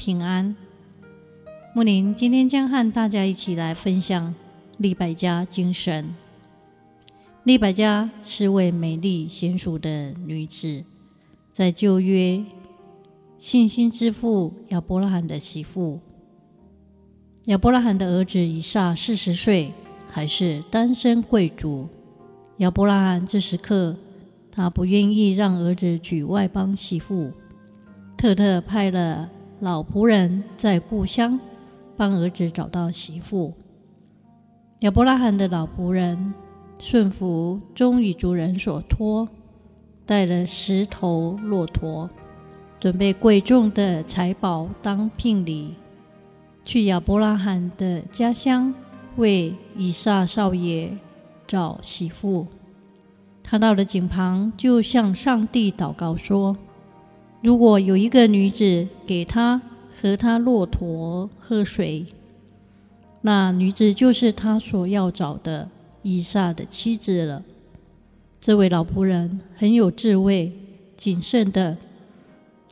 平安，木林今天将和大家一起来分享利百加精神。利百加是位美丽娴淑的女子，在旧约信心之父亚伯拉罕的媳妇。亚伯拉罕的儿子以撒四十岁，还是单身贵族。亚伯拉罕这时刻，他不愿意让儿子娶外邦媳妇，特特派了。老仆人在故乡帮儿子找到媳妇。亚伯拉罕的老仆人顺服中语族人所托，带了十头骆驼，准备贵重的财宝当聘礼，去亚伯拉罕的家乡为以撒少爷找媳妇。他到了井旁，就向上帝祷告说。如果有一个女子给他和他骆驼喝水，那女子就是他所要找的以撒的妻子了。这位老仆人很有智慧，谨慎地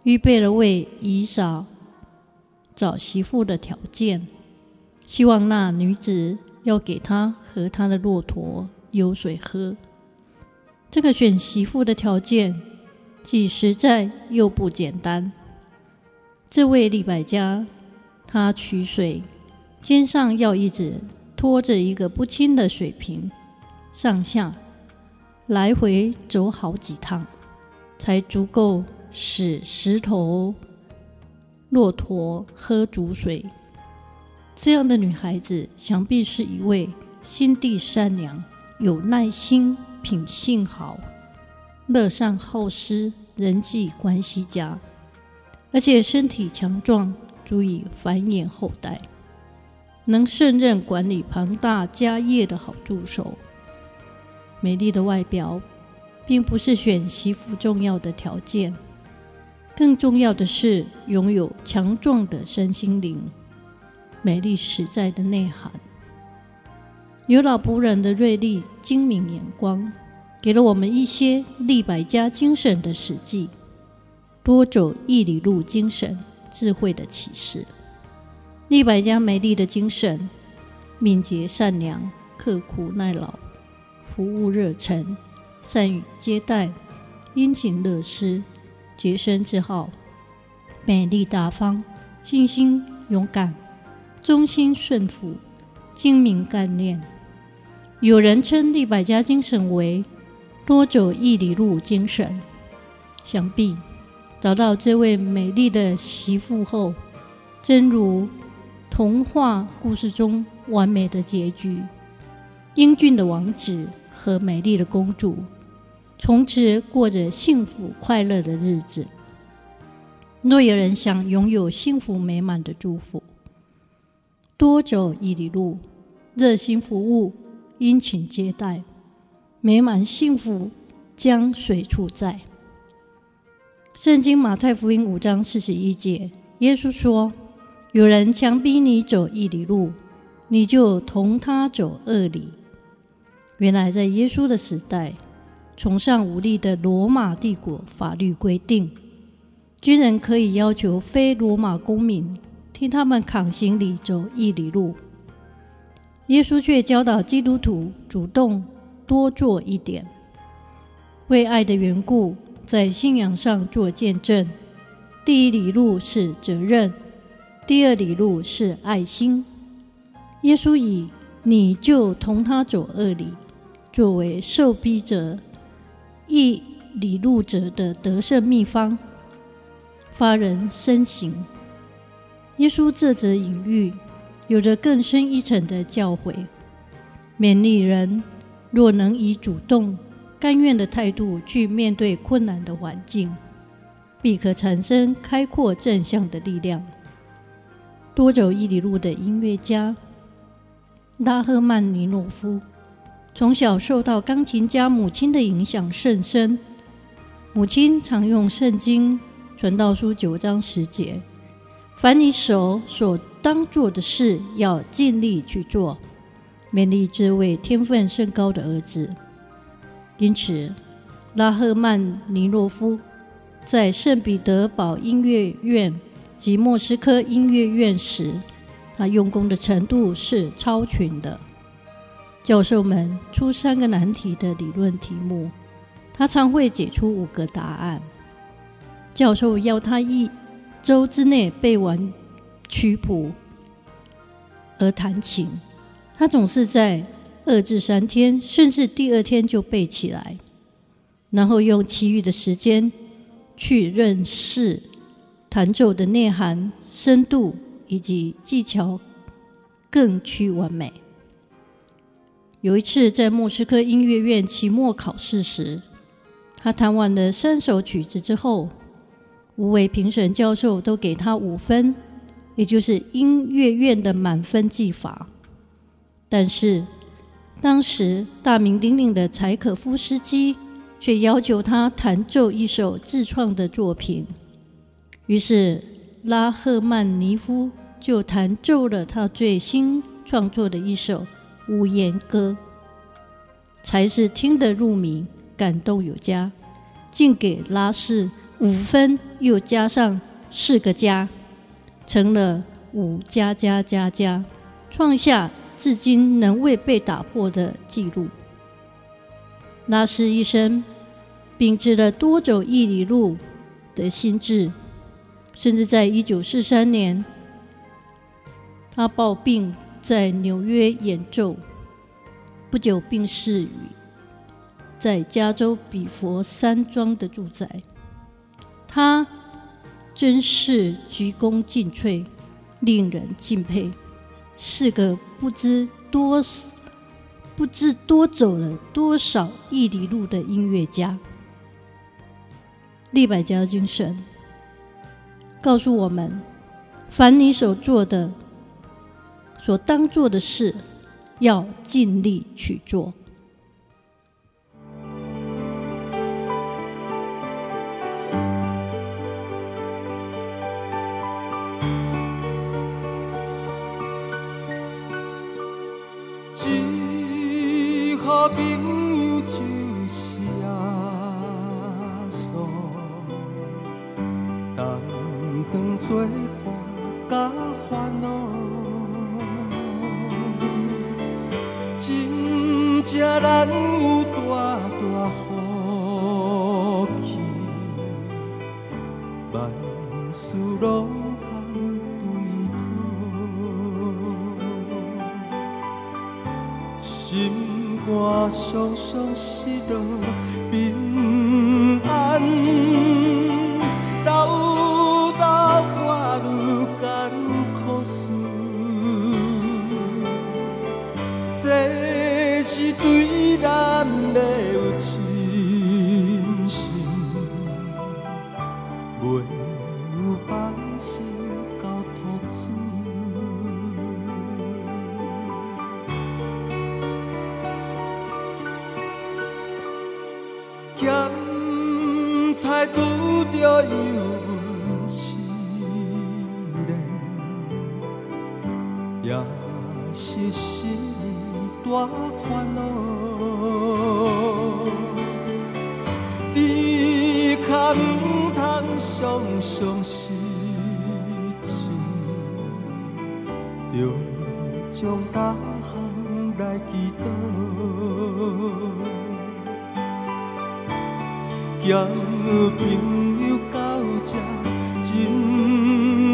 预备了为以撒找媳妇的条件，希望那女子要给他和他的骆驼有水喝。这个选媳妇的条件。既实在又不简单。这位利百家，他取水，肩上要一直拖着一个不轻的水瓶，上下来回走好几趟，才足够使十头骆驼喝足水。这样的女孩子，想必是一位心地善良、有耐心、品性好。乐善好施、人际关系佳，而且身体强壮，足以繁衍后代，能胜任管理庞大家业的好助手。美丽的外表，并不是选媳妇重要的条件，更重要的是拥有强壮的身心灵，美丽实在的内涵，有老仆人的锐利精明眼光。给了我们一些利百家精神的实际，多走一里路精神智慧的启示。利百家美丽的精神，敏捷善良，刻苦耐劳，服务热忱，善于接待，殷勤乐施，洁身自好，美丽大方，信心勇敢，忠心顺服，精明干练。有人称利百家精神为。多走一里路精神，想必找到这位美丽的媳妇后，真如童话故事中完美的结局：英俊的王子和美丽的公主，从此过着幸福快乐的日子。若有人想拥有幸福美满的祝福，多走一里路，热心服务，殷勤接待。美满幸福将随处在。圣经马太福音五章四十一节，耶稣说：“有人强逼你走一里路，你就同他走二里。”原来在耶稣的时代，崇尚武力的罗马帝国法律规定，军人可以要求非罗马公民替他们扛行李走一里路。耶稣却教导基督徒主动。多做一点，为爱的缘故，在信仰上做见证。第一里路是责任，第二里路是爱心。耶稣以“你就同他走二里”作为受逼者一里路者的得胜秘方，发人深省。耶稣这则隐喻有着更深一层的教诲，勉励人。若能以主动、甘愿的态度去面对困难的环境，必可产生开阔正向的力量，多走一里路的音乐家拉赫曼尼诺夫，从小受到钢琴家母亲的影响甚深。母亲常用圣经传道书九章十节：“凡你手所当做的事，要尽力去做。”勉励这位天分甚高的儿子。因此，拉赫曼尼诺夫在圣彼得堡音乐院。及莫斯科音乐院时，他用功的程度是超群的。教授们出三个难题的理论题目，他常会解出五个答案。教授要他一周之内背完曲谱而弹琴，他总是在二至三天，甚至第二天就背起来，然后用其余的时间去认识。弹奏的内涵、深度以及技巧更趋完美。有一次，在莫斯科音乐院期末考试时，他弹完了三首曲子之后，五位评审教授都给他五分，也就是音乐院的满分技法。但是，当时大名鼎鼎的柴可夫斯基却要求他弹奏一首自创的作品。于是，拉赫曼尼夫就弹奏了他最新创作的一首《屋檐歌》，才是听得入迷，感动有加，竟给拉氏五分，又加上四个加，成了五加加加加，创下至今仍未被打破的记录。拉氏一生秉持了多走一里路的心志。甚至在一九四三年，他抱病在纽约演奏，不久病逝于在加州比佛山庄的住宅。他真是鞠躬尽瘁，令人敬佩，是个不知多不知多走了多少亿里路的音乐家。利百家精神。告诉我们：凡你所做的、所当做的事，要尽力去做。做伴甲烦恼，真正难有大大福气，万事拢通对讨，心肝伤伤失落平安。也是心。大烦恼，只可唔通伤伤心情，着将大项来祈祷，交朋友到这珍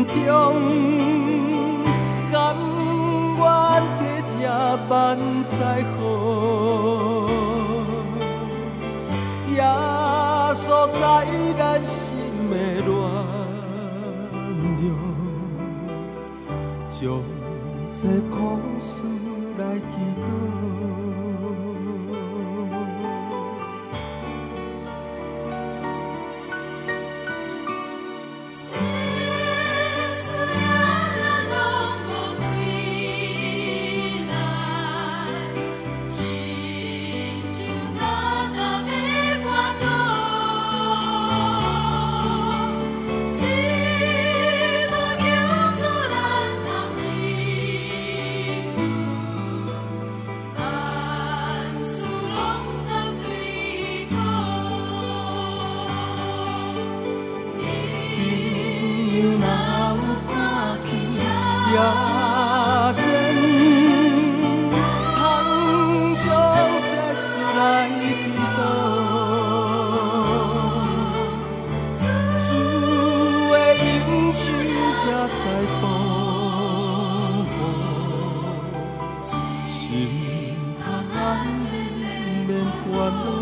重，万载好，也锁在咱心的暖融，将这苦事来祈祷。通安